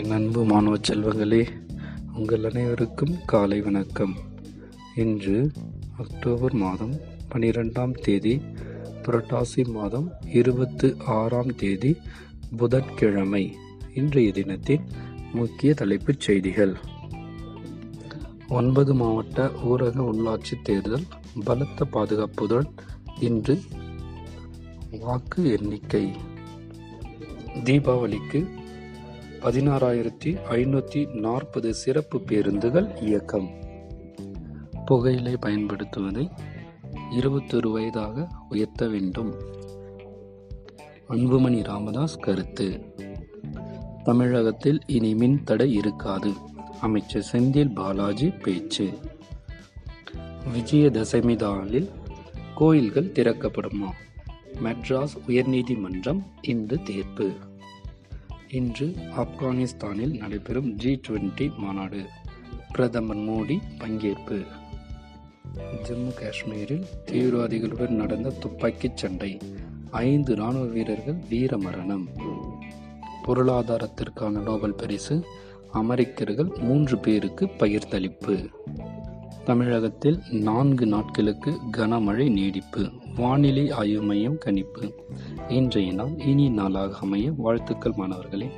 என் அன்பு மாணவ செல்வங்களே உங்கள் அனைவருக்கும் காலை வணக்கம். இன்று அக்டோபர் மாதம் பனிரெண்டாம் தேதி புரட்டாசி மாதம் இருபத்து ஆறாம் தேதி புதன்கிழமை இன்றைய தினத்தின் முக்கிய தலைப்புச் செய்திகள். ஒன்பது மாவட்ட ஊரக உள்ளாட்சி தேர்தல் பலத்த பாதுகாப்புடன் இன்று வாக்கு எண்ணிக்கை. தீபாவளிக்கு பதினாறாயிரத்தி ஐநூற்றி நாற்பது சிறப்பு பேருந்துகள் இயக்கம். புகையிலை பயன்படுத்துவதை இருபத்தொரு வயதாக உயர்த்த வேண்டும். அன்புமணி ராமதாஸ் கருத்து. தமிழகத்தில் இனி மின் தடை இருக்காது. அமைச்சர் செந்தில் பாலாஜி பேச்சு. விஜயதசமி நாளில் கோயில்கள் திறக்கப்படுமா? மெட்ராஸ் உயர்நீதிமன்றம் இன்று தீர்ப்பு. இன்று ஆப்கானிஸ்தானில் நடைபெறும் ஜி டுவெண்டி மாநாடு. பிரதமர் மோடி பங்கேற்பு. ஜம்மு காஷ்மீரில் தீவிரவாதிகளுடன் நடந்த துப்பாக்கிச் சண்டை. ஐந்து ராணுவ வீரர்கள் வீரமரணம் பொருளாதாரத்திற்கான நோபல் பரிசு. அமெரிக்கர்கள் மூன்று பேருக்கு பகிர்ந்தளிப்பு தமிழகத்தில் நான்கு நாட்களுக்கு கனமழை நீடிப்பு வானிலை ஆய்வு மையம் கணிப்பு. இன்றைய நாள் இனி நாளாக அமைய வாழ்த்துக்கள் மாணவர்களே.